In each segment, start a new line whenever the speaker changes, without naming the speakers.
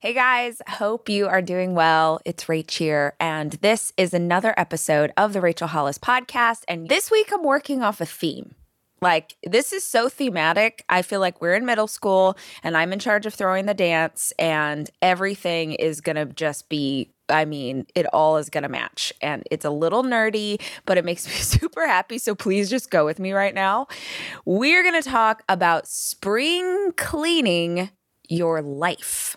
Hey guys, hope you are doing well. It's Rach here, and this is another episode of the Rachel Hollis podcast. And this week I'm working off a theme. Like, this is so thematic. I feel like we're in middle school and I'm in charge of throwing the dance, and everything is gonna just be I mean, it all is going to match. And it's a little nerdy, but it makes me super happy. So please just go with me right now. We're going to talk about spring cleaning your life.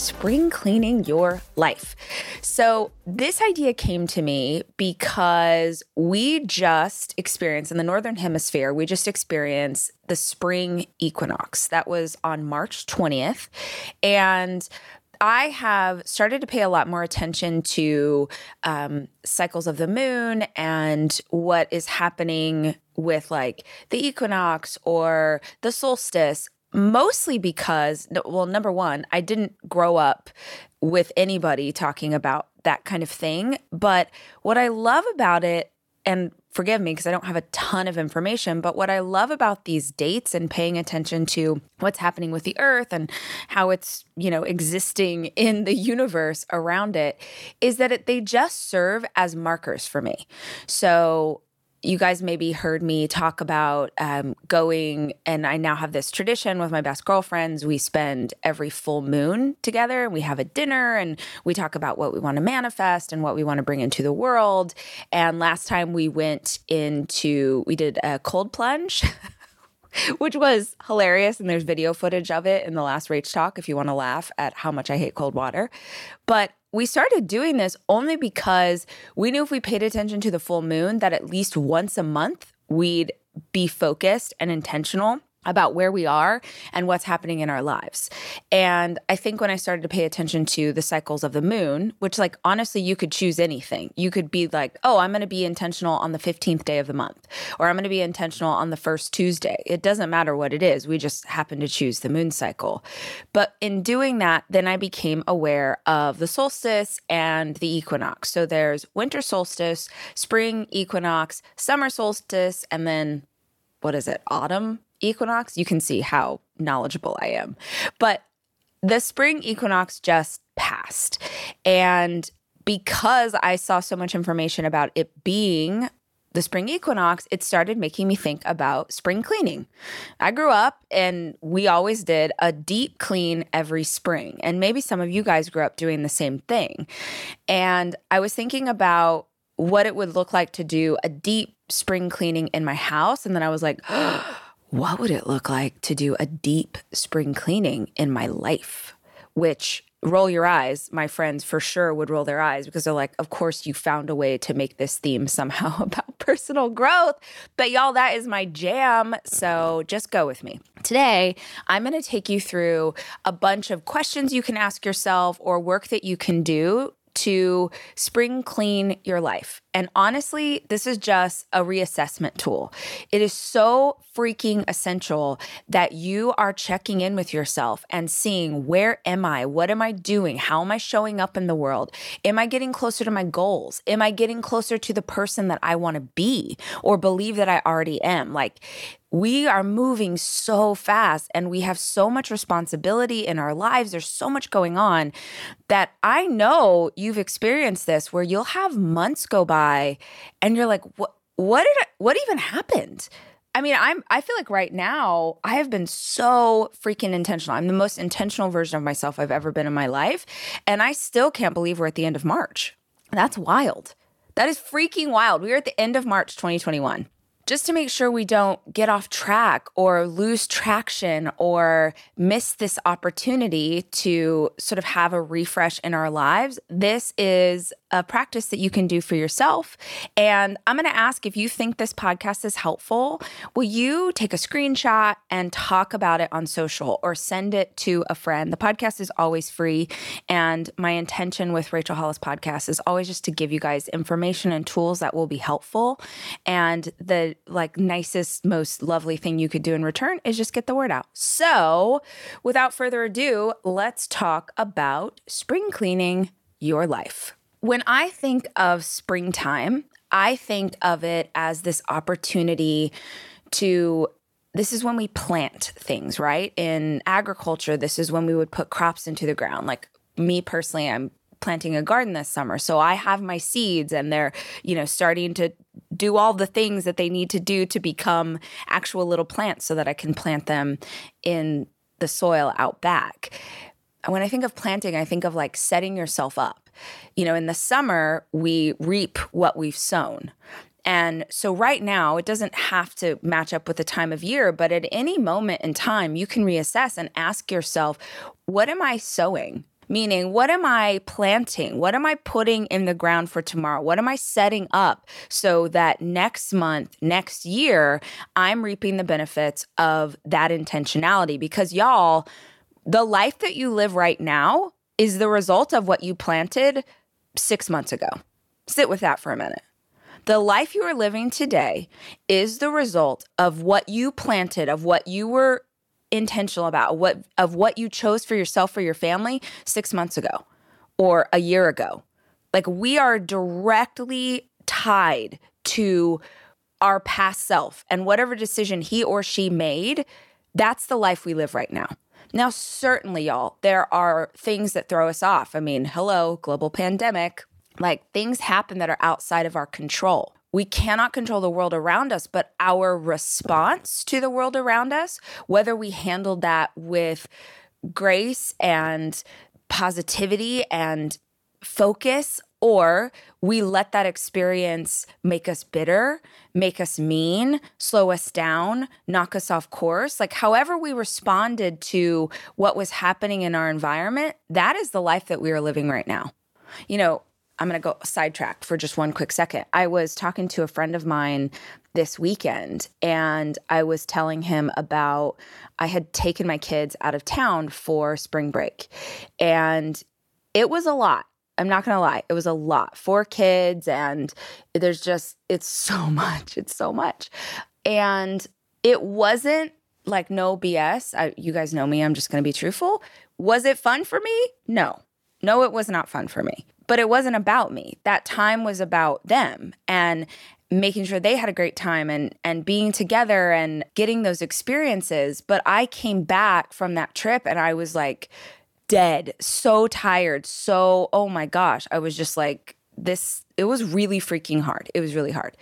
Spring cleaning your life. So, this idea came to me because we just experienced in the Northern Hemisphere, we just experienced the spring equinox. That was on March 20th. And I have started to pay a lot more attention to um, cycles of the moon and what is happening with like the equinox or the solstice mostly because, well, number one, I didn't grow up with anybody talking about that kind of thing. But what I love about it, and forgive me because I don't have a ton of information, but what I love about these dates and paying attention to what's happening with the earth and how it's, you know, existing in the universe around it is that it, they just serve as markers for me. So you guys maybe heard me talk about um, going, and I now have this tradition with my best girlfriends. We spend every full moon together and we have a dinner and we talk about what we want to manifest and what we want to bring into the world. And last time we went into, we did a cold plunge. which was hilarious. And there's video footage of it in the last Rach talk if you want to laugh at how much I hate cold water. But we started doing this only because we knew if we paid attention to the full moon, that at least once a month we'd be focused and intentional about where we are and what's happening in our lives. And I think when I started to pay attention to the cycles of the moon, which like honestly you could choose anything. You could be like, "Oh, I'm going to be intentional on the 15th day of the month," or "I'm going to be intentional on the first Tuesday." It doesn't matter what it is. We just happen to choose the moon cycle. But in doing that, then I became aware of the solstice and the equinox. So there's winter solstice, spring equinox, summer solstice, and then what is it? Autumn equinox, you can see how knowledgeable I am. But the spring equinox just passed. And because I saw so much information about it being the spring equinox, it started making me think about spring cleaning. I grew up and we always did a deep clean every spring. And maybe some of you guys grew up doing the same thing. And I was thinking about what it would look like to do a deep spring cleaning in my house. And then I was like, oh, what would it look like to do a deep spring cleaning in my life? Which roll your eyes, my friends for sure would roll their eyes because they're like, of course, you found a way to make this theme somehow about personal growth. But y'all, that is my jam. So just go with me. Today, I'm going to take you through a bunch of questions you can ask yourself or work that you can do to spring clean your life. And honestly, this is just a reassessment tool. It is so freaking essential that you are checking in with yourself and seeing where am I? What am I doing? How am I showing up in the world? Am I getting closer to my goals? Am I getting closer to the person that I want to be or believe that I already am? Like, we are moving so fast and we have so much responsibility in our lives. There's so much going on that I know you've experienced this where you'll have months go by and you're like, what, what did, I, what even happened? I mean, I'm I feel like right now I have been so freaking intentional. I'm the most intentional version of myself I've ever been in my life, and I still can't believe we're at the end of March. That's wild. That is freaking wild. We are at the end of March 2021 just to make sure we don't get off track or lose traction or miss this opportunity to sort of have a refresh in our lives, this is a practice that you can do for yourself. And I'm going to ask if you think this podcast is helpful, will you take a screenshot and talk about it on social or send it to a friend? The podcast is always free. And my intention with Rachel Hollis podcast is always just to give you guys information and tools that will be helpful. And the like nicest, most lovely thing you could do in return is just get the word out. So without further ado, let's talk about spring cleaning your life. When I think of springtime, I think of it as this opportunity to this is when we plant things, right? In agriculture, this is when we would put crops into the ground. Like me personally, I'm planting a garden this summer. So I have my seeds and they're, you know, starting to do all the things that they need to do to become actual little plants so that I can plant them in the soil out back. When I think of planting, I think of like setting yourself up you know, in the summer, we reap what we've sown. And so, right now, it doesn't have to match up with the time of year, but at any moment in time, you can reassess and ask yourself, what am I sowing? Meaning, what am I planting? What am I putting in the ground for tomorrow? What am I setting up so that next month, next year, I'm reaping the benefits of that intentionality? Because, y'all, the life that you live right now is the result of what you planted six months ago. Sit with that for a minute. The life you are living today is the result of what you planted, of what you were intentional about, what of what you chose for yourself for your family 6 months ago or a year ago. Like we are directly tied to our past self and whatever decision he or she made, that's the life we live right now. Now, certainly, y'all, there are things that throw us off. I mean, hello, global pandemic. Like things happen that are outside of our control. We cannot control the world around us, but our response to the world around us, whether we handle that with grace and positivity and focus or we let that experience make us bitter, make us mean, slow us down, knock us off course. Like, however, we responded to what was happening in our environment, that is the life that we are living right now. You know, I'm going to go sidetrack for just one quick second. I was talking to a friend of mine this weekend and I was telling him about I had taken my kids out of town for spring break. And it was a lot. I'm not going to lie. It was a lot. Four kids, and there's just, it's so much. It's so much. And it wasn't like no BS. I, you guys know me. I'm just going to be truthful. Was it fun for me? No. No, it was not fun for me. But it wasn't about me. That time was about them and making sure they had a great time and and being together and getting those experiences. But I came back from that trip and I was like dead, so tired, so, oh my gosh. I was just like, this, it was really freaking hard. It was really hard.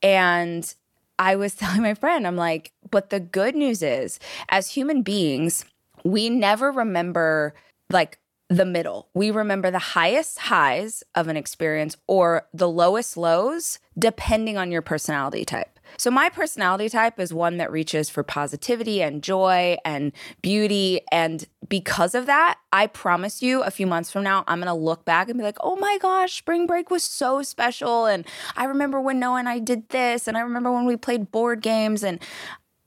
And I was telling my friend, I'm like, but the good news is, as human beings, we never remember like the middle. We remember the highest highs of an experience or the lowest lows, depending on your personality type. So, my personality type is one that reaches for positivity and joy and beauty. And because of that, I promise you, a few months from now, I'm going to look back and be like, oh my gosh, spring break was so special. And I remember when Noah and I did this. And I remember when we played board games. And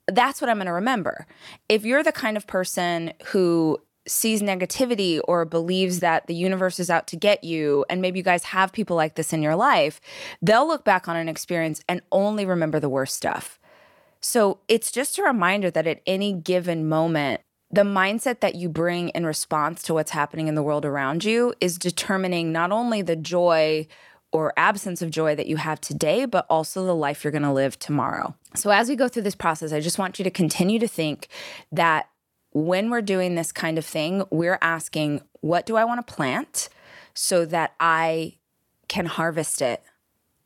that's what I'm going to remember. If you're the kind of person who sees negativity or believes that the universe is out to get you, and maybe you guys have people like this in your life, they'll look back on an experience and only remember the worst stuff. So it's just a reminder that at any given moment, the mindset that you bring in response to what's happening in the world around you is determining not only the joy or absence of joy that you have today, but also the life you're going to live tomorrow. So, as we go through this process, I just want you to continue to think that when we're doing this kind of thing, we're asking, what do I want to plant so that I can harvest it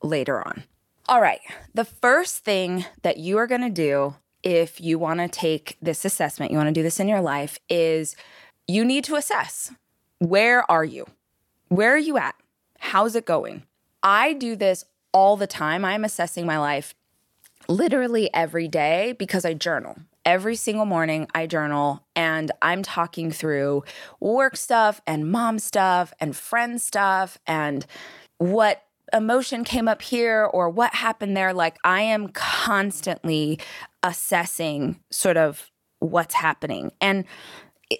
later on? All right. The first thing that you are going to do if you want to take this assessment, you want to do this in your life, is you need to assess where are you? Where are you at? How's it going? I do this all the time. I'm assessing my life literally every day because I journal. Every single morning, I journal and I'm talking through work stuff and mom stuff and friend stuff and what emotion came up here or what happened there. Like, I am constantly assessing sort of what's happening. And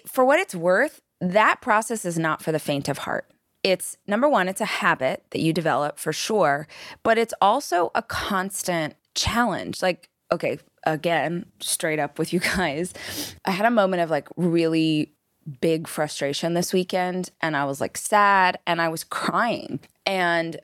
for what it's worth, that process is not for the faint of heart. It's number one, it's a habit that you develop for sure, but it's also a constant challenge. Like, okay, again, straight up with you guys, I had a moment of like really big frustration this weekend and I was like sad and I was crying. And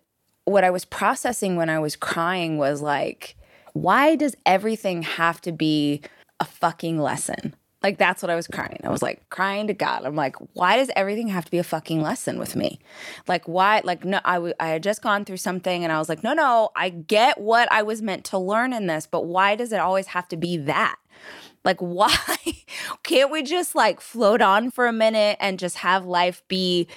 what I was processing when I was crying was like, why does everything have to be a fucking lesson? Like that's what I was crying. I was like crying to God. I'm like, why does everything have to be a fucking lesson with me? Like why? Like no, I, w- I had just gone through something, and I was like, no, no, I get what I was meant to learn in this, but why does it always have to be that? Like why can't we just like float on for a minute and just have life be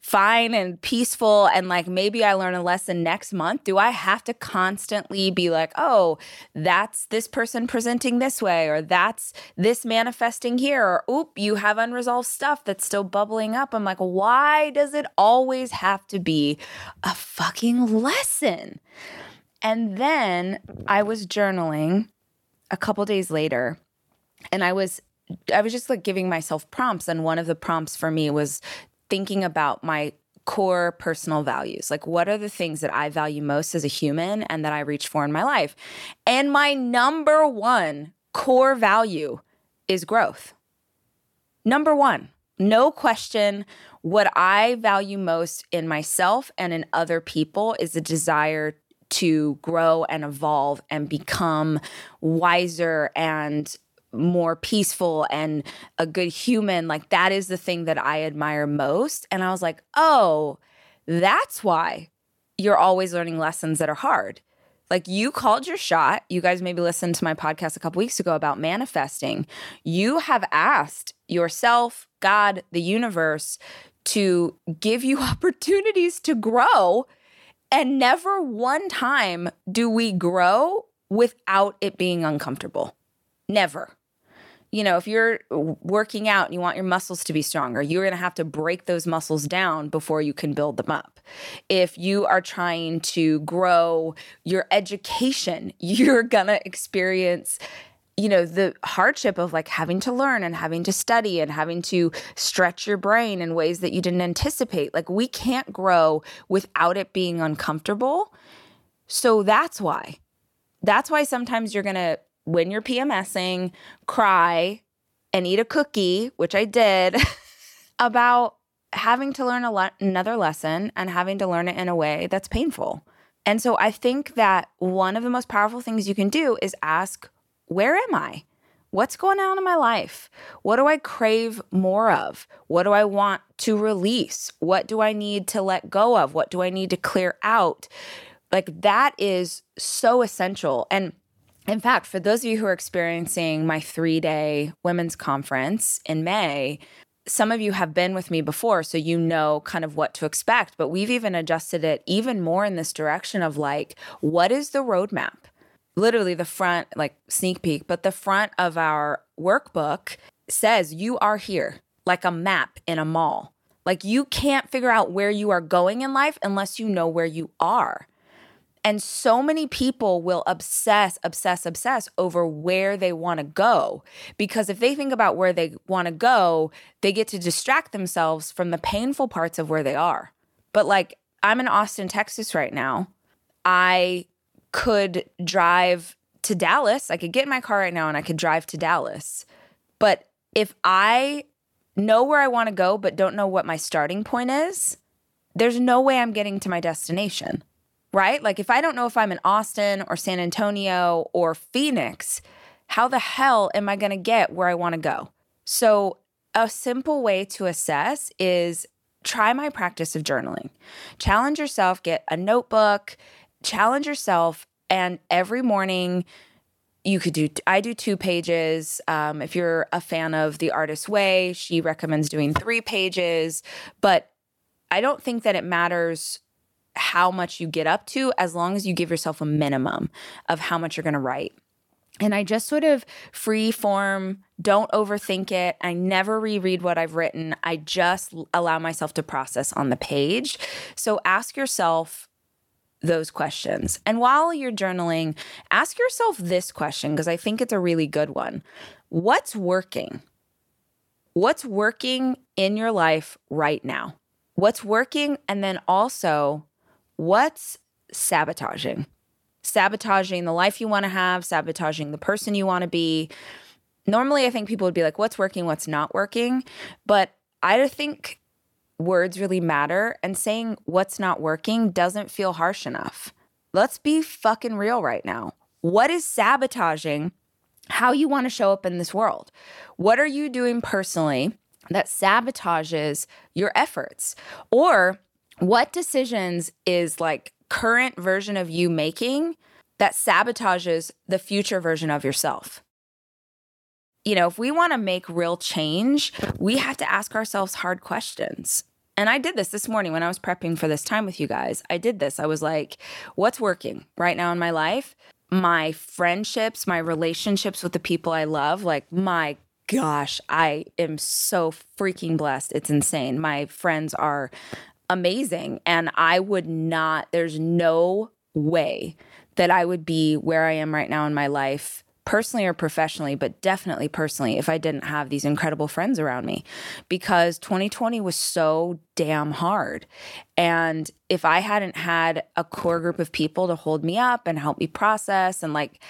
fine and peaceful and like maybe I learn a lesson next month? Do I have to constantly be like, oh, that's this person presenting this way, or that's this manifesting here, or oop, you have unresolved stuff that's still bubbling up? I'm like, why does it always have to be a fucking lesson? And then I was journaling a couple days later and I was I was just like giving myself prompts and one of the prompts for me was thinking about my core personal values. Like, what are the things that I value most as a human and that I reach for in my life? And my number one core value is growth. Number one, no question. What I value most in myself and in other people is the desire to grow and evolve and become wiser and more peaceful and a good human like that is the thing that i admire most. And i was like oh that's why you're always learning lessons that are hard. Like you called your shot. You guys maybe listened to my podcast a couple weeks ago about manifesting. You have asked yourself god the universe to give you opportunities to grow. And never one time do we grow without it being uncomfortable. Never you know, if you're working out and you want your muscles to be stronger, you're going to have to break those muscles down before you can build them up. If you are trying to grow your education, you're going to experience you know the hardship of like having to learn and having to study and having to stretch your brain in ways that you didn't anticipate. Like we can't grow without it being uncomfortable. So that's why. That's why sometimes you're going to when you're PMSing, cry and eat a cookie, which I did, about having to learn le- another lesson and having to learn it in a way that's painful. And so I think that one of the most powerful things you can do is ask, where am I? What's going on in my life? What do I crave more of? What do I want to release? What do I need to let go of? What do I need to clear out? Like that is so essential. And in fact, for those of you who are experiencing my three day women's conference in May, some of you have been with me before, so you know kind of what to expect. But we've even adjusted it even more in this direction of like, what is the roadmap? Literally, the front, like sneak peek, but the front of our workbook says you are here, like a map in a mall. Like, you can't figure out where you are going in life unless you know where you are. And so many people will obsess, obsess, obsess over where they want to go. Because if they think about where they want to go, they get to distract themselves from the painful parts of where they are. But like, I'm in Austin, Texas right now. I could drive to Dallas. I could get in my car right now and I could drive to Dallas. But if I know where I want to go, but don't know what my starting point is, there's no way I'm getting to my destination right? Like if I don't know if I'm in Austin or San Antonio or Phoenix, how the hell am I going to get where I want to go? So, a simple way to assess is try my practice of journaling. Challenge yourself, get a notebook, challenge yourself, and every morning you could do i do two pages um, if you're a fan of the artist way she recommends doing three pages but i don't think that it matters how much you get up to as long as you give yourself a minimum of how much you're going to write. And I just sort of free form, don't overthink it. I never reread what I've written. I just allow myself to process on the page. So ask yourself those questions. And while you're journaling, ask yourself this question because I think it's a really good one What's working? What's working in your life right now? What's working? And then also, what's sabotaging? Sabotaging the life you want to have, sabotaging the person you want to be. Normally, I think people would be like, what's working, what's not working? But I think words really matter, and saying what's not working doesn't feel harsh enough. Let's be fucking real right now. What is sabotaging how you want to show up in this world? What are you doing personally that sabotages your efforts? Or what decisions is like current version of you making that sabotages the future version of yourself? You know, if we want to make real change, we have to ask ourselves hard questions. And I did this this morning when I was prepping for this time with you guys. I did this. I was like, what's working right now in my life? My friendships, my relationships with the people I love, like, my gosh, I am so freaking blessed. It's insane. My friends are amazing. And I would not, there's no way that I would be where I am right now in my life personally or professionally, but definitely personally, if I didn't have these incredible friends around me because 2020 was so damn hard. And if I hadn't had a core group of people to hold me up and help me process and like,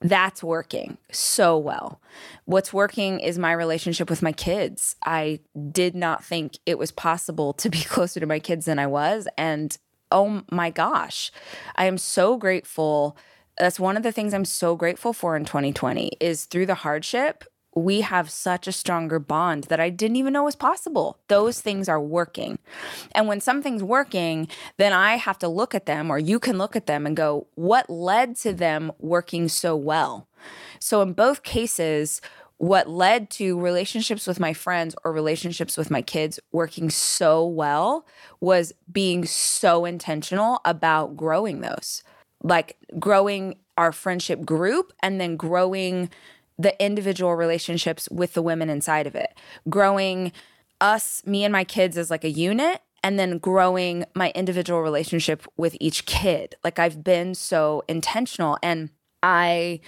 that's working so well. What's working is my relationship with my kids. I did not think it was possible to be closer to my kids than I was. And oh my gosh, I am so grateful that's one of the things I'm so grateful for in 2020 is through the hardship, we have such a stronger bond that I didn't even know was possible. Those things are working. And when something's working, then I have to look at them, or you can look at them and go, what led to them working so well? So, in both cases, what led to relationships with my friends or relationships with my kids working so well was being so intentional about growing those like growing our friendship group and then growing the individual relationships with the women inside of it, growing us, me and my kids as like a unit, and then growing my individual relationship with each kid. Like I've been so intentional and I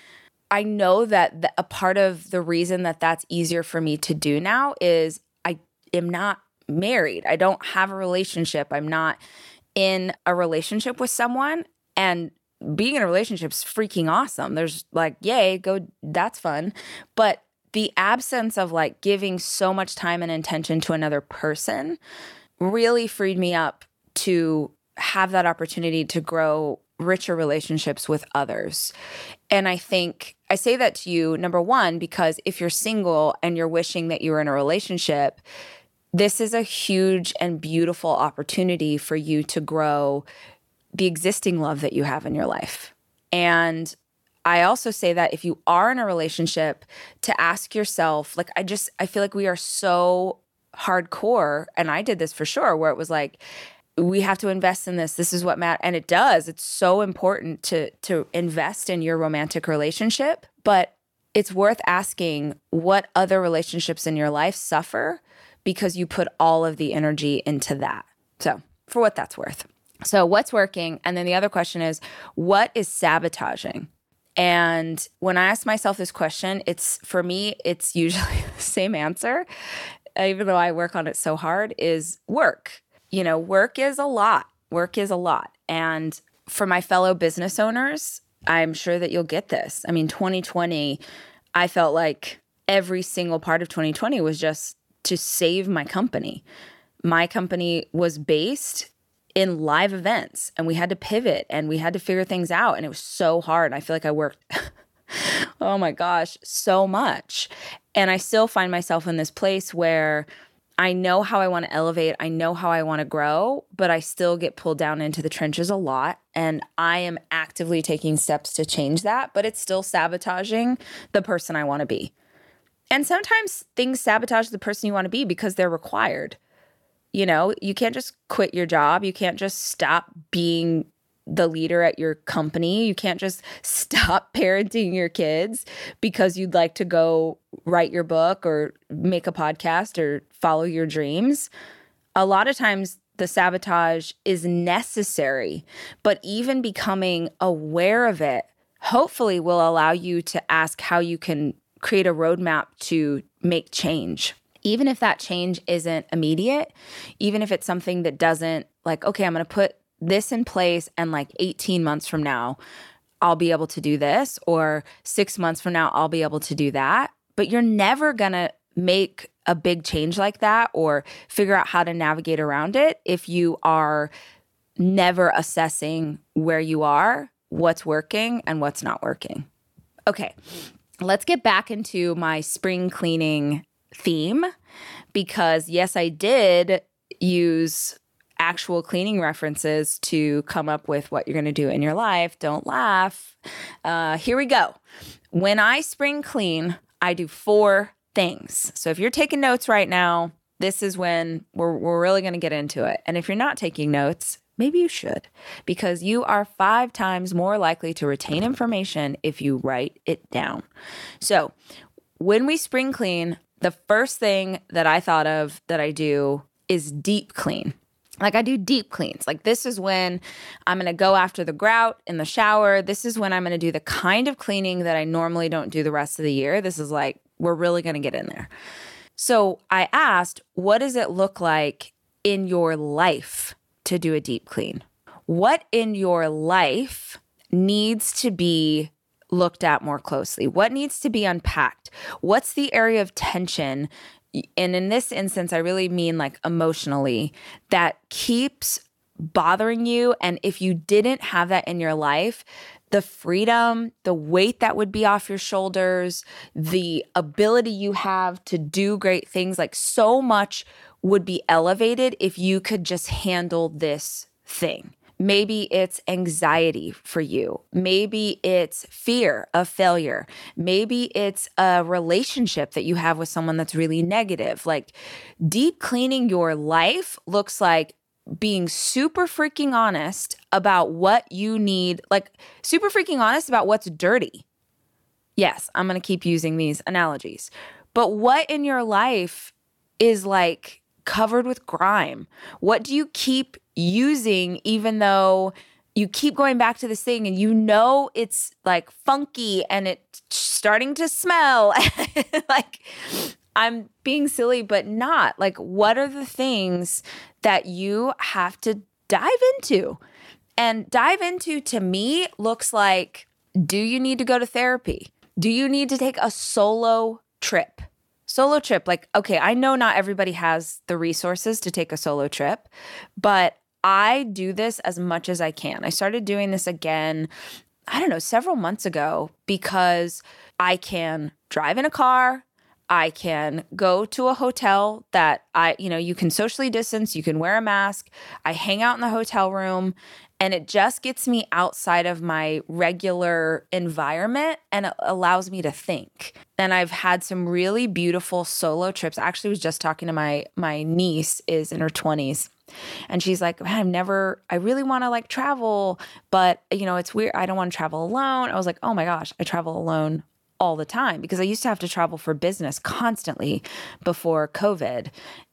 I know that the, a part of the reason that that's easier for me to do now is I am not married. I don't have a relationship. I'm not in a relationship with someone and being in a relationship is freaking awesome. There's like, yay, go, that's fun. But the absence of like giving so much time and attention to another person really freed me up to have that opportunity to grow richer relationships with others. And I think I say that to you, number one, because if you're single and you're wishing that you were in a relationship, this is a huge and beautiful opportunity for you to grow the existing love that you have in your life. And I also say that if you are in a relationship, to ask yourself, like, I just, I feel like we are so hardcore, and I did this for sure, where it was like, we have to invest in this. This is what matters, and it does. It's so important to to invest in your romantic relationship, but it's worth asking what other relationships in your life suffer because you put all of the energy into that. So, for what that's worth. So, what's working? And then the other question is, what is sabotaging? And when I ask myself this question, it's for me, it's usually the same answer, even though I work on it so hard, is work. You know, work is a lot. Work is a lot. And for my fellow business owners, I'm sure that you'll get this. I mean, 2020, I felt like every single part of 2020 was just to save my company. My company was based in live events and we had to pivot and we had to figure things out and it was so hard. And I feel like I worked oh my gosh, so much. And I still find myself in this place where I know how I want to elevate, I know how I want to grow, but I still get pulled down into the trenches a lot and I am actively taking steps to change that, but it's still sabotaging the person I want to be. And sometimes things sabotage the person you want to be because they're required You know, you can't just quit your job. You can't just stop being the leader at your company. You can't just stop parenting your kids because you'd like to go write your book or make a podcast or follow your dreams. A lot of times, the sabotage is necessary, but even becoming aware of it hopefully will allow you to ask how you can create a roadmap to make change. Even if that change isn't immediate, even if it's something that doesn't like, okay, I'm going to put this in place and like 18 months from now, I'll be able to do this, or six months from now, I'll be able to do that. But you're never going to make a big change like that or figure out how to navigate around it if you are never assessing where you are, what's working, and what's not working. Okay, let's get back into my spring cleaning theme because, yes, I did use actual cleaning references to come up with what you're going to do in your life. Don't laugh. Uh, here we go. When I spring clean, I do four things. So if you're taking notes right now, this is when we're, we're really going to get into it. And if you're not taking notes, maybe you should, because you are five times more likely to retain information if you write it down. So when we spring clean, the first thing that I thought of that I do is deep clean. Like I do deep cleans. Like this is when I'm going to go after the grout in the shower. This is when I'm going to do the kind of cleaning that I normally don't do the rest of the year. This is like we're really going to get in there. So I asked, what does it look like in your life to do a deep clean? What in your life needs to be looked at more closely? What needs to be unpacked? What's the area of tension and in this instance, I really mean like emotionally, that keeps bothering you. And if you didn't have that in your life, the freedom, the weight that would be off your shoulders, the ability you have to do great things, like so much would be elevated if you could just handle this thing. Maybe it's anxiety for you. Maybe it's fear of failure. Maybe it's a relationship that you have with someone that's really negative. Like deep cleaning your life looks like being super freaking honest about what you need, like super freaking honest about what's dirty. Yes, I'm going to keep using these analogies. But what in your life is like covered with grime? What do you keep using even though you keep going back to this thing and you know it's like funky and it's starting to smell. Like I'm being silly but not. Like what are the things that you have to dive into? And dive into to me looks like do you need to go to therapy? Do you need to take a solo trip? Solo trip like okay i know not everybody has the resources to take a solo trip but I do this as much as I can. I started doing this again, I don't know, several months ago because I can drive in a car. I can go to a hotel that I, you know, you can socially distance, you can wear a mask. I hang out in the hotel room and it just gets me outside of my regular environment and it allows me to think. And I've had some really beautiful solo trips. I actually was just talking to my my niece is in her 20s and she's like, I've never, I really want to like travel, but you know, it's weird. I don't want to travel alone. I was like, oh my gosh, I travel alone all the time because I used to have to travel for business constantly before COVID.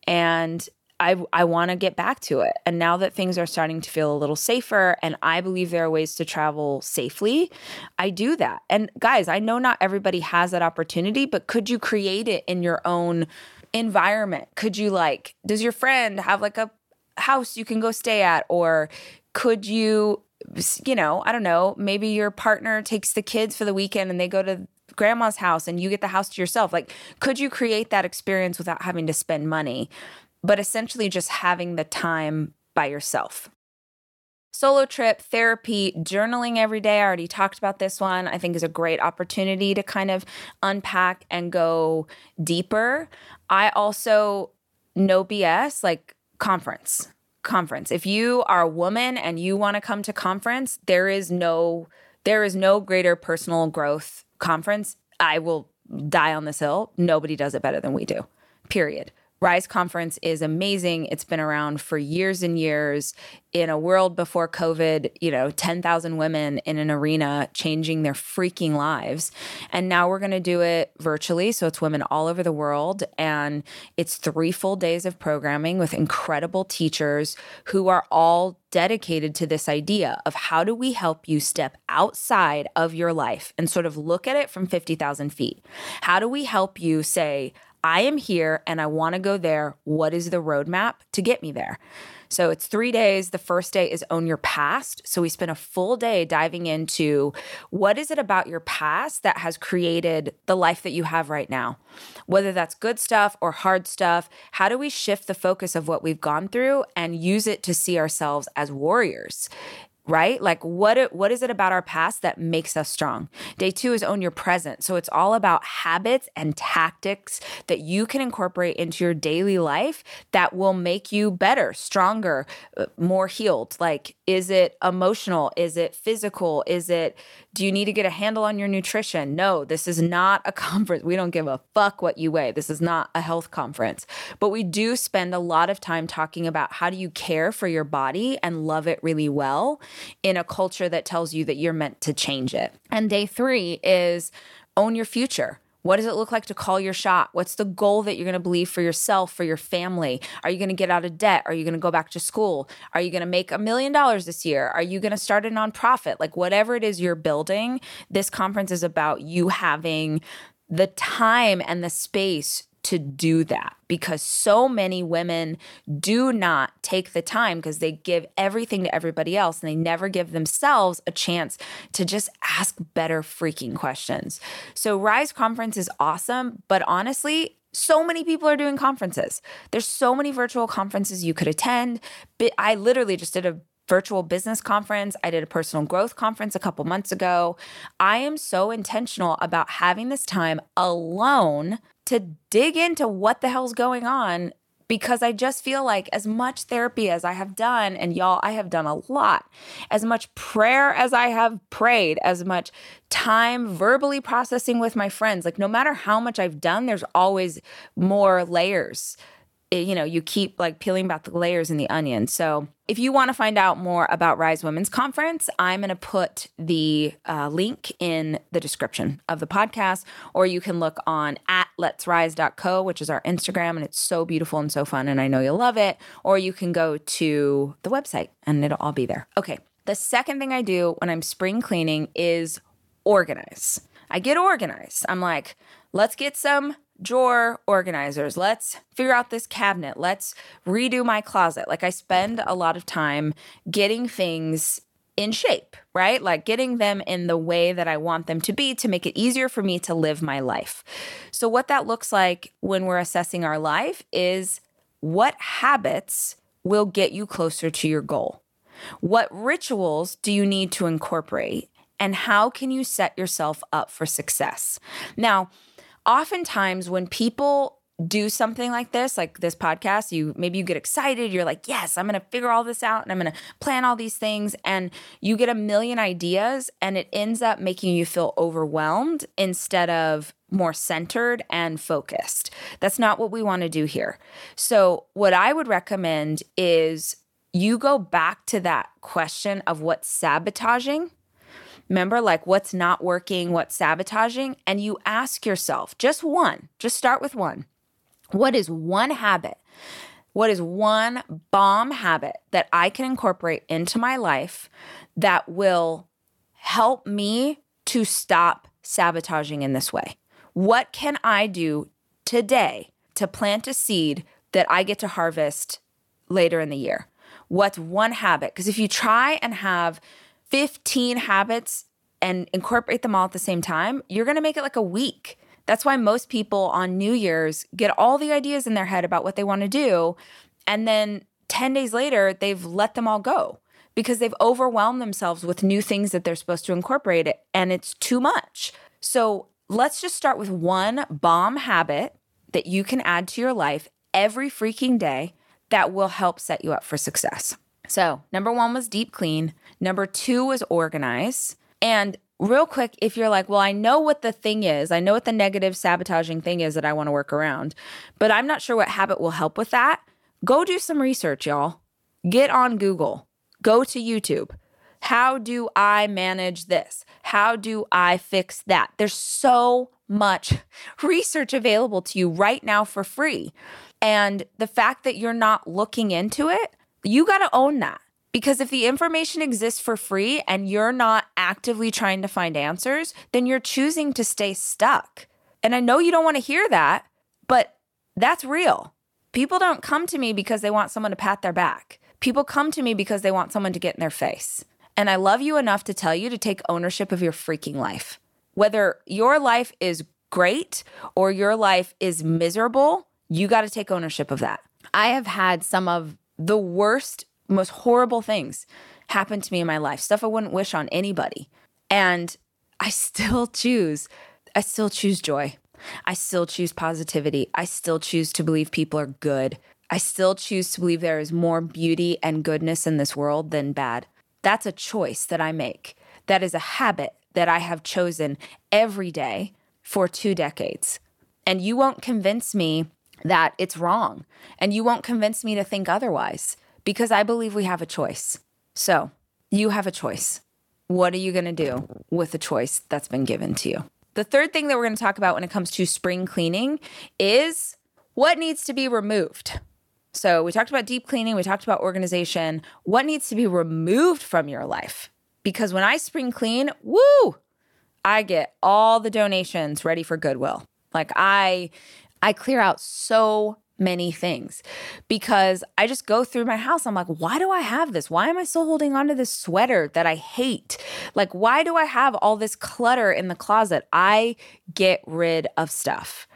And I, I want to get back to it. And now that things are starting to feel a little safer, and I believe there are ways to travel safely, I do that. And guys, I know not everybody has that opportunity, but could you create it in your own environment? Could you like, does your friend have like a house you can go stay at or could you you know i don't know maybe your partner takes the kids for the weekend and they go to grandma's house and you get the house to yourself. Like could you create that experience without having to spend money but essentially just having the time by yourself? Solo trip therapy journaling every day. I already talked about this one i think is a great opportunity to kind of unpack and go deeper. I also no bs like conference conference. If you are a woman and you want to come to conference there is no there is no greater personal growth conference. I will die on this hill. Nobody does it better than we do period Rise Conference is amazing. It's been around for years and years. In a world before COVID, you know, 10,000 women in an arena changing their freaking lives. And now we're going to do it virtually. So it's women all over the world. And it's three full days of programming with incredible teachers who are all dedicated to this idea of how do we help you step outside of your life and sort of look at it from 50,000 feet? How do we help you say, I am here and I want to go there. What is the roadmap to get me there? So it's three days. The first day is own your past. So we spend a full day diving into what is it about your past that has created the life that you have right now? Whether that's good stuff or hard stuff, how do we shift the focus of what we've gone through and use it to see ourselves as warriors? Right? Like what what is it about our past that makes us strong? Day 2 is own your present. So it's all about habits and tactics that you can incorporate into your daily life that will make you better, stronger, uh, more healed. Like is it emotional? Is it physical? Is it do you need to get a handle on your nutrition? No, this is not a conference. We don't give a fuck what you weigh. This is not a health conference. But we do spend a lot of time talking about how do you care for your body and love it really well in a culture that tells you that you're meant to change it. And day three is own your future. What does it look like to call your shot? What's the goal that you're going to believe for yourself, for your family? Are you going to get out of debt? Are you going to go back to school? Are you going to make a million dollars this year? Are you going to start a nonprofit? Like, whatever it is you're building, this conference is about you having the time and the space to do that because so many women do not take the time because they give everything to everybody else and they never give themselves a chance to just ask better freaking questions. So, Rise Conference is awesome, but honestly, so many people are doing conferences. There's so many virtual conferences you could attend. I literally just did a virtual business conference. I did a personal growth conference a couple months ago. I am so intentional about having this time alone to dig into what the hell's going on because I just feel like as much therapy as I have done, and y'all, I have done a lot, as much prayer as I have prayed, as much time verbally processing with my friends, like no matter how much I've done, there's always more layers you know, you keep like peeling back the layers in the onion. So, if you want to find out more about Rise Women's Conference, I'm going to put the uh, link in the description of the podcast, or you can look on at Let's letsrise.co, which is our Instagram, and it's so beautiful and so fun, and I know you'll love it. Or you can go to the website and it'll all be there. Okay. The second thing I do when I'm spring cleaning is organize. I get organized. I'm like, let's get some drawer organizers. Let's figure out this cabinet. Let's redo my closet. Like I spend a lot of time getting things in shape, right? Like getting them in the way that I want them to be to make it easier for me to live my life. So, what that looks like when we're assessing our life is what habits will get you closer to your goal? What rituals do you need to incorporate? And how can you set yourself up for success? Now, oftentimes when people do something like this, like this podcast, you maybe you get excited, you're like, "Yes, I'm to figure all this out and I'm to plan all these things." And you get a million ideas and it ends up making you feel overwhelmed instead of more centered and focused. That's not what we want to do here. So, what I would recommend is you go back to that question of what's sabotaging Remember, like what's not working, what's sabotaging, and you ask yourself just one, just start with one. What is one habit? What is one bomb habit that I can incorporate into my life that will help me to stop sabotaging in this way? What can I do today to plant a seed that I get to harvest later in the year? What's one habit? Because if you try and have 15 habits and incorporate them all at the same time, you're going to make it like a week. That's why most people on New Year's get all the ideas in their head about what they want to do. And then 10 days later, they've let them all go because they've overwhelmed themselves with new things that they're supposed to incorporate it, and it's too much. So let's just start with one bomb habit that you can add to your life every freaking day that will help set you up for success. So, number one was deep clean. Number two was organize. And real quick, if you're like, well, I know what the thing is, I know what the negative sabotaging thing is that I want to work around, but I'm not sure what habit will help with that, go do some research, y'all. Get on Google, go to YouTube. How do I manage this? How do I fix that? There's so much research available to you right now for free. And the fact that you're not looking into it, you got to own that. Because if the information exists for free and you're not actively trying to find answers, then you're choosing to stay stuck. And I know you don't want to hear that, but that's real. People don't come to me because they want someone to pat their back. People come to me because they want someone to get in their face. And I love you enough to tell you to take ownership of your freaking life. Whether your life is great or your life is miserable, you got to take ownership of that. I have had some of the worst most horrible things happened to me in my life, stuff I wouldn't wish on anybody. And I still choose, I still choose joy. I still choose positivity. I still choose to believe people are good. I still choose to believe there is more beauty and goodness in this world than bad. That's a choice that I make. That is a habit that I have chosen every day for two decades. And you won't convince me that it's wrong. And you won't convince me to think otherwise because I believe we have a choice. So you have a choice. What are you going to do with the choice that's been given to you? The third thing that we're going to talk about when it comes to spring cleaning is what needs to be removed. So, we talked about deep cleaning, we talked about organization. What needs to be removed from your life? Because when I spring clean, woo, I get all the donations ready for Goodwill. Like I I clear out so many things because I just go through my house. I'm like, why do I have this? Why am I still holding on to this sweater that I hate? Like, why do I have all this clutter in the closet? I get rid of stuff.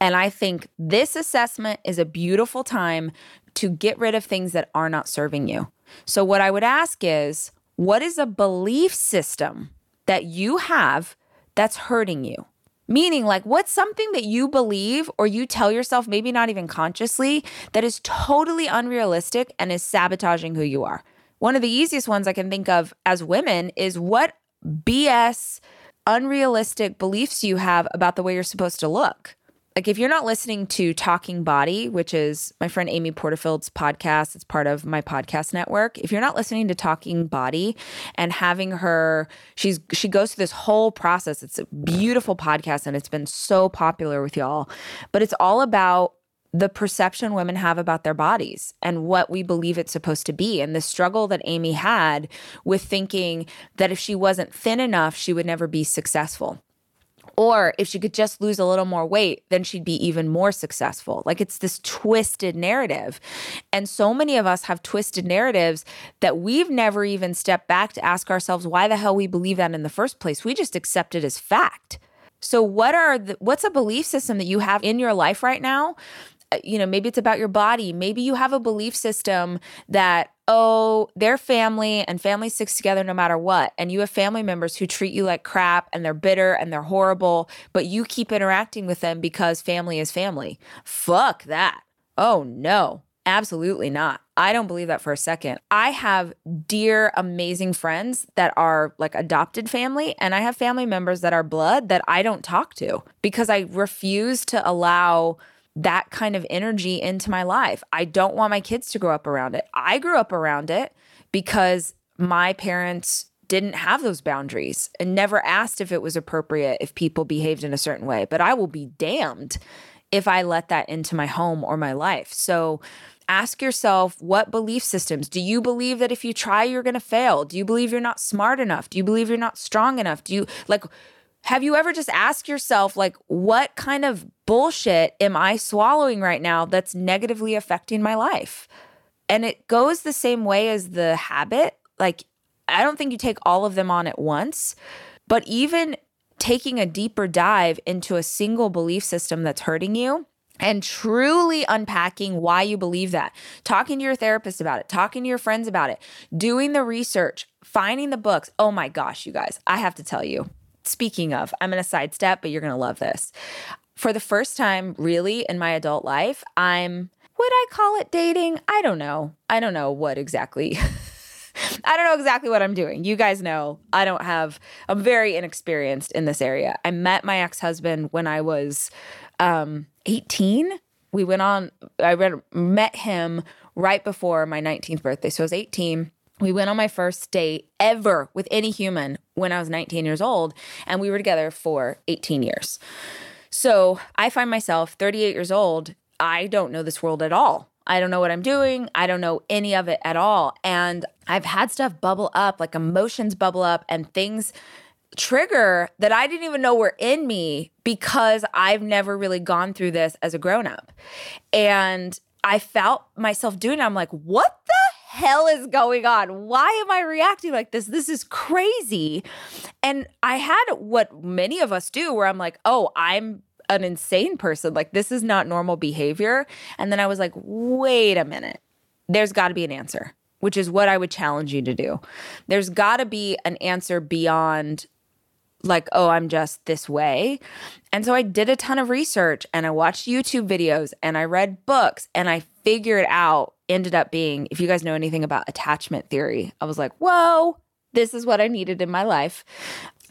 And I think this assessment is a beautiful time to get rid of things that are not serving you. So, what I would ask is, what is a belief system that you have that's hurting you? Meaning, like, what's something that you believe or you tell yourself, maybe not even consciously, that is totally unrealistic and is sabotaging who you are? One of the easiest ones I can think of as women is what BS, unrealistic beliefs you have about the way you're supposed to look like if you're not listening to Talking Body, which is my friend Amy Porterfield's podcast, it's part of my podcast network. If you're not listening to Talking Body and having her, she's she goes through this whole process. It's a beautiful podcast and it's been so popular with y'all. But it's all about the perception women have about their bodies and what we believe it's supposed to be and the struggle that Amy had with thinking that if she wasn't thin enough, she would never be successful. Or if she could just lose a little more weight, then she'd be even more successful. Like it's this twisted narrative. And so many of us have twisted narratives that we've never even stepped back to ask ourselves why the hell we believe that in the first place. We just accept it as fact. So what are the, what's a belief system that you have in your life right now uh, you know, maybe it's about your body. Maybe you have a belief system that, oh, they're family and family sticks together no matter what. And you have family members who treat you like crap and they're bitter and they're horrible, but you keep interacting with them because family is family. Fuck that. Oh, no. Absolutely not. I don't believe that for a second. I have dear, amazing friends that are like adopted family, and I have family members that are blood that I don't talk to because I refuse to allow that kind of energy into my life. I don't want my kids to grow up around it. I grew up around it because my parents didn't have those boundaries and never asked if it was appropriate if people behaved in a certain way. But I will be damned if I let that into my home or my life. So ask yourself what belief systems do you believe that if you try, you're going to fail? Do you believe you're not smart enough? Do you believe you're not strong enough? Do you like, have you ever just asked yourself, like, what kind of bullshit am I swallowing right now that's negatively affecting my life? And it goes the same way as the habit. Like, I don't think you take all of them on at once, but even taking a deeper dive into a single belief system that's hurting you and truly unpacking why you believe that, talking to your therapist about it, talking to your friends about it, doing the research, finding the books. Oh my gosh, you guys, I have to tell you, Speaking of, I'm going to sidestep, but you're going to love this. For the first time, really, in my adult life, I'm, would I call it dating? I don't know. I don't know what exactly. I don't know exactly what I'm doing. You guys know I don't have, I'm very inexperienced in this area. I met my ex husband when I was um, 18. We went on, I read, met him right before my 19th birthday. So I was 18. We went on my first date ever with any human when I was 19 years old, and we were together for 18 years. So I find myself 38 years old. I don't know this world at all. I don't know what I'm doing. I don't know any of it at all. And I've had stuff bubble up, like emotions bubble up, and things trigger that I didn't even know were in me because I've never really gone through this as a grown up. And I felt myself doing it. I'm like, what the hell is going on? Why am I reacting like this? This is crazy. And I had what many of us do where I'm like, oh, I'm an insane person. Like, this is not normal behavior. And then I was like, wait a minute. There's got to be an answer, which is what I would challenge you to do. There's got to be an answer beyond like, oh, I'm just this way. And so I did a ton of research and I watched YouTube videos and I read books and I figured out, ended up being, if you guys know anything about attachment theory, I was like, whoa, this is what I needed in my life.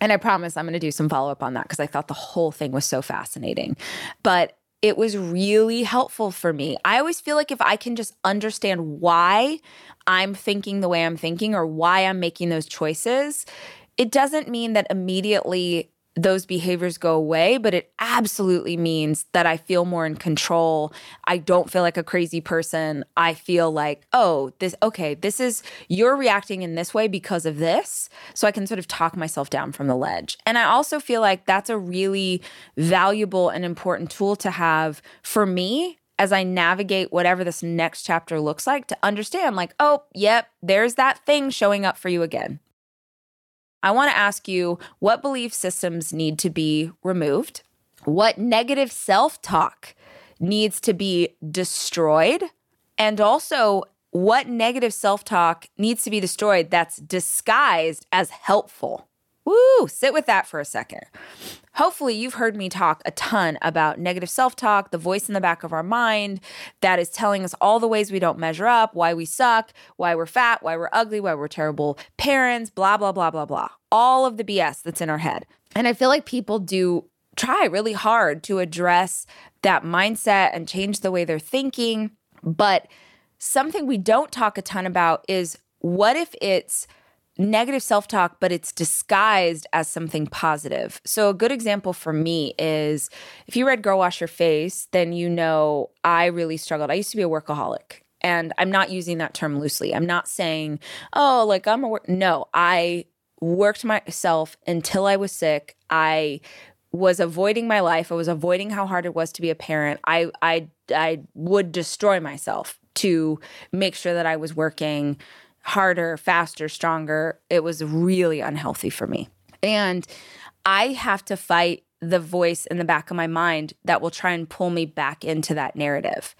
And I promise I'm going to do some follow up on that because I thought the whole thing was so fascinating. But it was really helpful for me. I always feel like if I can just understand why I'm thinking the way I'm thinking or why I'm making those choices, it doesn't mean that immediately those behaviors go away, but it absolutely means that I feel more in control. I don't feel like a crazy person. I feel like, oh, this, okay, this is, you're reacting in this way because of this. So I can sort of talk myself down from the ledge. And I also feel like that's a really valuable and important tool to have for me as I navigate whatever this next chapter looks like to understand, like, oh, yep, there's that thing showing up for you again. I want to ask you what belief systems need to be removed, what negative self talk needs to be destroyed, and also what negative self talk needs to be destroyed that's disguised as helpful. Woo, sit with that for a second. Hopefully, you've heard me talk a ton about negative self talk, the voice in the back of our mind that is telling us all the ways we don't measure up, why we suck, why we're fat, why we're ugly, why we're terrible parents, blah, blah, blah, blah, blah. All of the BS that's in our head. And I feel like people do try really hard to address that mindset and change the way they're thinking. But something we don't talk a ton about is what if it's negative self talk, but it's disguised as something positive. So, a good example for me is if you read Girl Wash Your Face, then you know I really struggled. I used to be a workaholic. And I'm not using that term loosely. I'm not saying, oh, like I'm a work. No, I worked myself until I was sick. I was avoiding my life. I was avoiding how hard it was to be a parent. I I I would destroy myself to make sure that I was working harder, faster, stronger. It was really unhealthy for me. And I have to fight the voice in the back of my mind that will try and pull me back into that narrative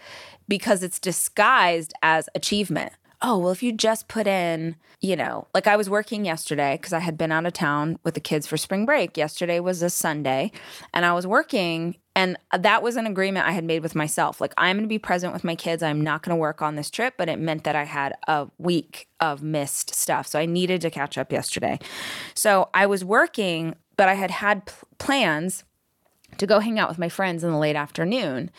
because it's disguised as achievement. Oh, well, if you just put in, you know, like I was working yesterday because I had been out of town with the kids for spring break. Yesterday was a Sunday, and I was working and that was an agreement I had made with myself. Like, I'm going to be present with my kids. I'm not going to work on this trip, but it meant that I had a week of missed stuff. So I needed to catch up yesterday. So I was working, but I had had pl- plans to go hang out with my friends in the late afternoon.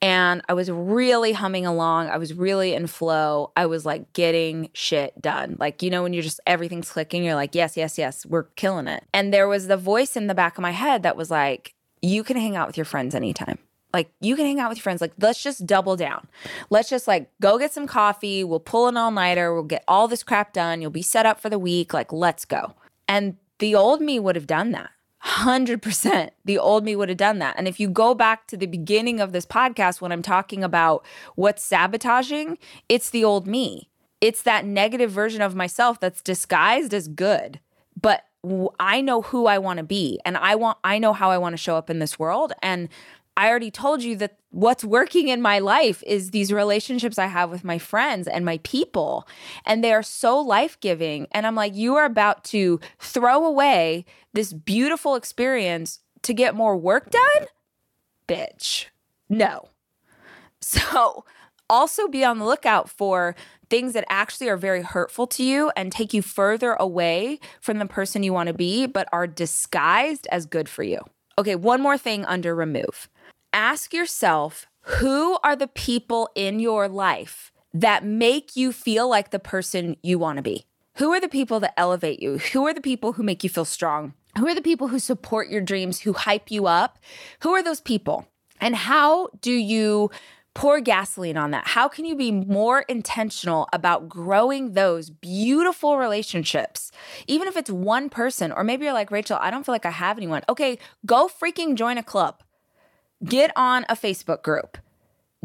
And I was really humming along. I was really in flow. I was like getting shit done. Like, you know, when you're just everything's clicking, you're like, yes, yes, yes, we're killing it. And there was the voice in the back of my head that was like, you can hang out with your friends anytime. Like you can hang out with your friends. Like let's just double down. Let's just like go get some coffee. We'll pull an all nighter. We'll get all this crap done. You'll be set up for the week. Like let's go. And the old me would have done that. 100% the old me would have done that. And if you go back to the beginning of this podcast when I'm talking about what's sabotaging, it's the old me. It's that negative version of myself that's disguised as good. But I know who I want to be and I want I know how I want to show up in this world and I already told you that what's working in my life is these relationships I have with my friends and my people and they are so life-giving and I'm like you are about to throw away this beautiful experience to get more work done? Bitch. No. So also be on the lookout for things that actually are very hurtful to you and take you further away from the person you want to be, but are disguised as good for you. Okay, one more thing under remove. Ask yourself who are the people in your life that make you feel like the person you want to be? Who are the people that elevate you? Who are the people who make you feel strong? Who are the people who support your dreams, who hype you up? Who are those people? And how do you pour gasoline on that? How can you be more intentional about growing those beautiful relationships? Even if it's one person, or maybe you're like, Rachel, I don't feel like I have anyone. Okay, go freaking join a club. Get on a Facebook group.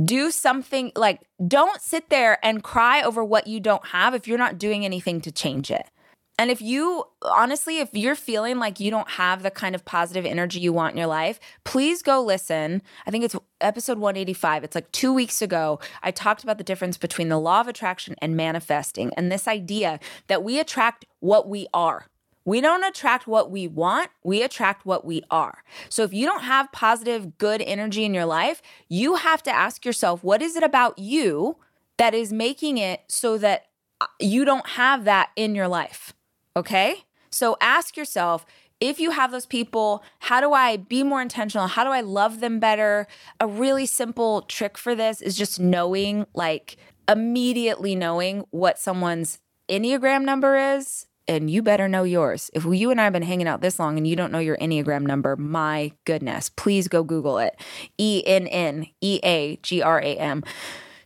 Do something like, don't sit there and cry over what you don't have if you're not doing anything to change it. And if you, honestly, if you're feeling like you don't have the kind of positive energy you want in your life, please go listen. I think it's episode 185. It's like two weeks ago. I talked about the difference between the law of attraction and manifesting and this idea that we attract what we are. We don't attract what we want, we attract what we are. So if you don't have positive, good energy in your life, you have to ask yourself, what is it about you that is making it so that uh, you don't have that in your life? Okay. So ask yourself if you have those people, how do I be more intentional? How do I love them better? A really simple trick for this is just knowing, like immediately knowing what someone's Enneagram number is. And you better know yours. If you and I have been hanging out this long and you don't know your Enneagram number, my goodness, please go Google it. E N N E A G R A M.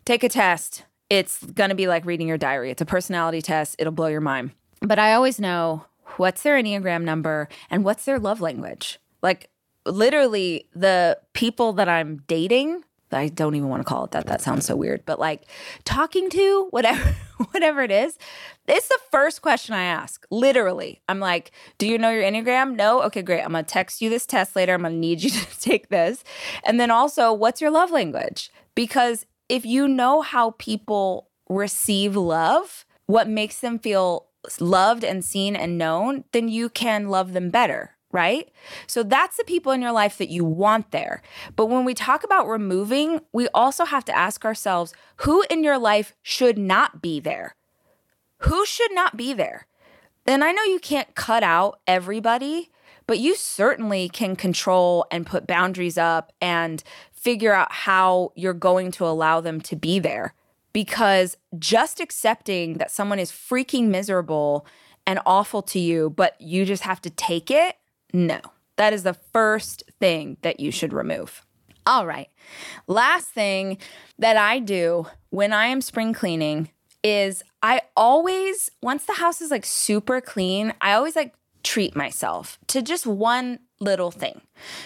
Take a test. It's to be like reading your diary. It's a personality test. It'll blow your mind. But I always know what's their Enneagram number and what's their love language. Like, literally, the people that I'm dating, I don't even want to call it that. That sounds so weird. But like talking to whatever whatever it is, it's the first question I ask. Literally. I'm like, "Do you know your Enneagram?" No. Okay, great. I'm going to text you this test later. I'm going to need you to take this. And then also, what's your love language? Because if you know how people receive love, what makes them feel loved and seen and known, then you can love them better, right? So that's the people in your life that you want there. But when we talk about removing, we also have to ask ourselves who in your life should not be there? Who should not be there? And I know you can't cut out everybody, but you certainly can control and put boundaries up and figure out how you're going to allow them to be there because just accepting that someone is freaking miserable and awful to you, but you just have to take it, no. That is the first thing that you should remove. All right. Last thing that I do when I am spring cleaning is I always, once the house is like super clean, I always like treat myself to just one little thing.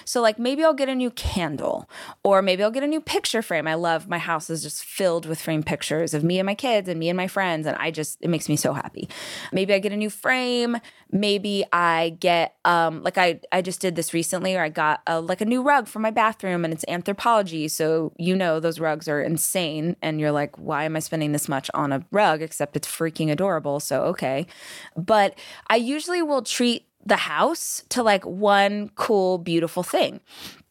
So, like, maybe I'll get a new candle, or maybe I'll get a new picture frame. I love my house is just filled with framed pictures of me and my kids and me and my friends. And I just, it makes me so happy. Maybe I get a new frame. Maybe I get, um, like, I, I just did this recently, or I got a, like a new rug for my bathroom and it's Anthropologie. So, you know, those rugs are insane. And you're like, why am I spending this much on a rug? Except it's freaking adorable. So, okay. But I usually will treat the house to like one cool, beautiful thing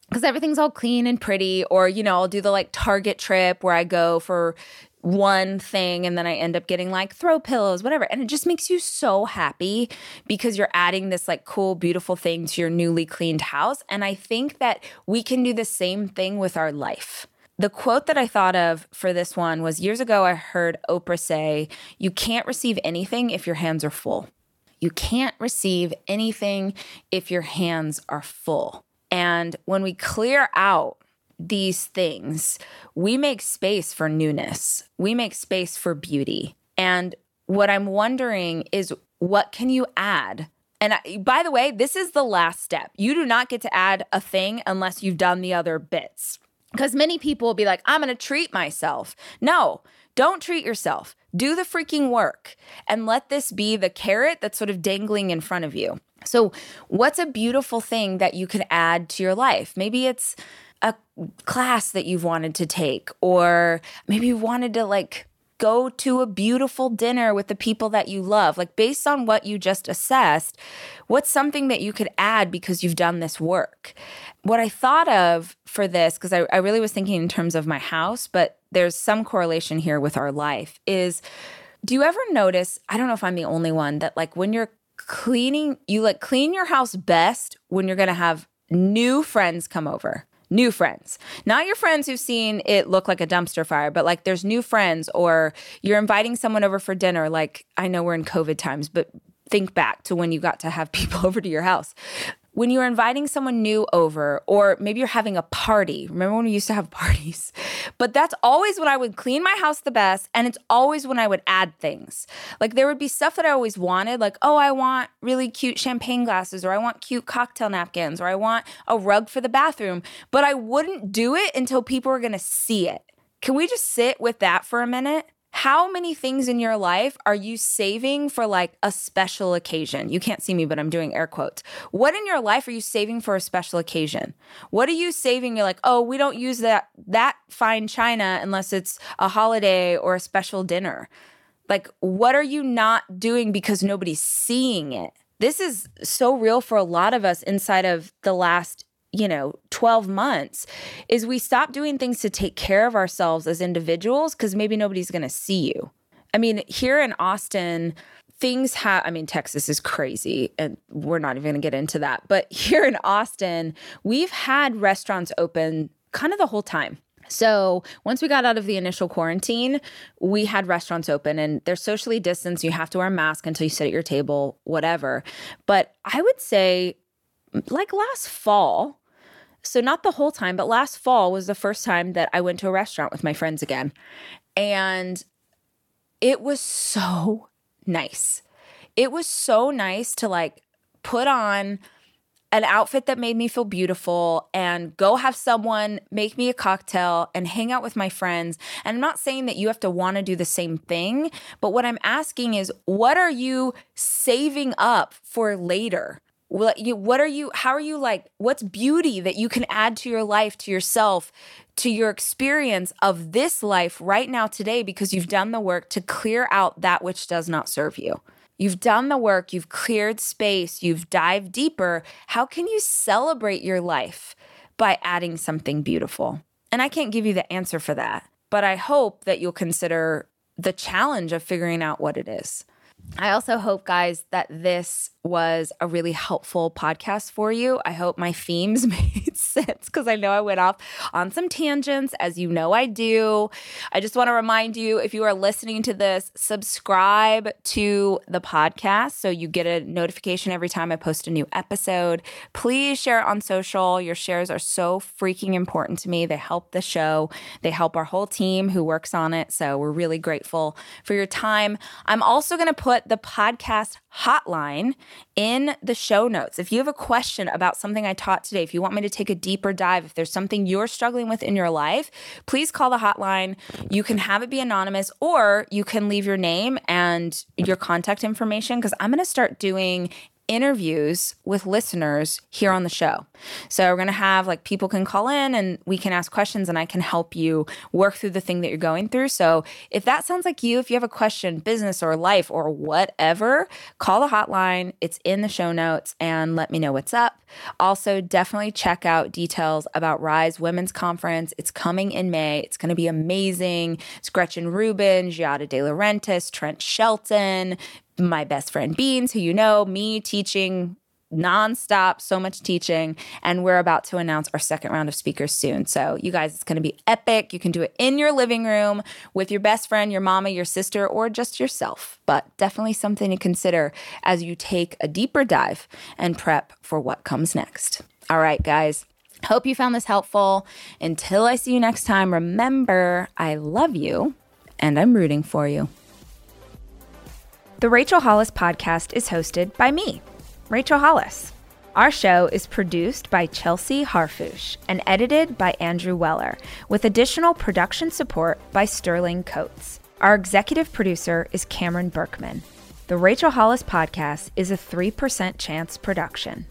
because everything's all clean and pretty. Or, you know, I'll do the like Target trip where I go for one thing and then I end up getting like throw pillows, whatever. And it just makes you so happy because you're adding this like cool, beautiful thing to your newly cleaned house. And I think that we can do the same thing with our life. The quote that I thought of for this one was years ago, I heard Oprah say, You can't receive anything if your hands are full. You can't receive anything if your hands are full. And when we clear out these things, we make space for newness, we make space for beauty. And what I'm wondering is what can you add? And by the way, this is the last step. You do not get to add a thing unless you've done the other bits. Because many people will be like, I'm going to treat myself. No, don't treat yourself. Do the freaking work and let this be the carrot that's sort of dangling in front of you. So, what's a beautiful thing that you could add to your life? Maybe it's a class that you've wanted to take, or maybe you wanted to like go to a beautiful dinner with the people that you love. Like, based on what you just assessed, what's something that you could add because you've done this work? What I thought of for this, because I, I really was thinking in terms of my house, but there's some correlation here with our life is do you ever notice, I don't know if I'm the only one that like when you're cleaning, you like clean your house best when you're going to have new friends come over new friends. Not your friends who've seen it look like a dumpster fire, but like there's new friends or you're inviting someone over for dinner. Like I know we're in COVID times, but think back to when you got to have people over to your house when you're inviting someone new over, or maybe you're having a party. Remember when we used to have parties? But that's always when I would clean my house the best. And it's always when I would add things. Like there would be stuff that I always wanted, like, oh, I want really cute champagne glasses, or I want cute cocktail napkins, or I want a rug for the bathroom. But I wouldn't do it until people were gonna see it. Can we just sit with that for a minute? How many things in your life are you saving for like a special occasion? You can't see me, but I'm doing air quotes. What in your life are you saving for a special occasion? What are you saving? You're like, oh, we don't use that that fine china unless it's a holiday or a special dinner. Like, what are you not doing because nobody's seeing it? This is so real for a lot of us inside of the last you know 12 months is we stop doing things to take care of ourselves as individuals because maybe nobody's going to see you i mean here in austin things have i mean texas is crazy and we're not even going to get into that but here in austin we've had restaurants open kind of the whole time so once we got out of the initial quarantine, we had restaurants open and they're socially distanced. You have to wear a mask until you sit at your table, whatever. But I would say like last fall, so not the whole time, but last fall was the first time that I went to a restaurant with my friends again. And it was so nice. It was so nice to like put on an outfit that made me feel beautiful and go have someone make me a cocktail and hang out with my friends. And I'm not saying that you have to want to do the same thing, but what I'm asking is what are you saving up for later? What are you how are you like what's beauty that you can add to your life to yourself to your experience of this life right now today because you've done the work to clear out that which does not serve you? You've done the work you've cleared space you've dived deeper. How can you celebrate your life by adding something beautiful? And i can't give you the answer for that but i hope that you'll consider the challenge of figuring out what it is I also hope, guys, that this was a really helpful podcast for you. I hope my themes made sense because I know I went off on some tangents, as you know I do. I just want to remind you if you are listening to this, subscribe to the podcast so you get a notification every time I post a new episode. Please share it on social. Your shares are so freaking important to me. They help the show, they help our whole team who works on it. So we're really grateful for your time. I'm also going to put the podcast hotline in the show notes. If you have a question about something I taught today, if you want me to take a deeper dive, if there's something you're struggling with in your life, please call the hotline. You can have it be anonymous or you can leave your name and your contact information because I'm going to start doing interviews with listeners here on the show. So we're going to have like people can call in and we can ask questions and I can help you work through the thing that you're going through. So if that sounds like you, if you have a question, business or life or whatever, call the hotline. It's in the show notes and let me know what's up. Also, definitely check out details about Rise Women's Conference. It's coming in May. It's going to be amazing. It's Gretchen Rubin, Giada De Laurentiis, Trent Shelton, my best friend Beans, who you know, me teaching nonstop, so much teaching. And we're about to announce our second round of speakers soon. So, you guys, it's going to be epic. You can do it in your living room with your best friend, your mama, your sister, or just yourself. But definitely something to consider as you take a deeper dive and prep for what comes next. All right, guys. Hope you found this helpful. Until I see you next time, remember, I love you and I'm rooting for you. The Rachel Hollis podcast is hosted by me, Rachel Hollis. Our show is produced by Chelsea Harfouche and edited by Andrew Weller, with additional production support by Sterling Coates. Our executive producer is Cameron Berkman. The Rachel Hollis podcast is a 3% chance production.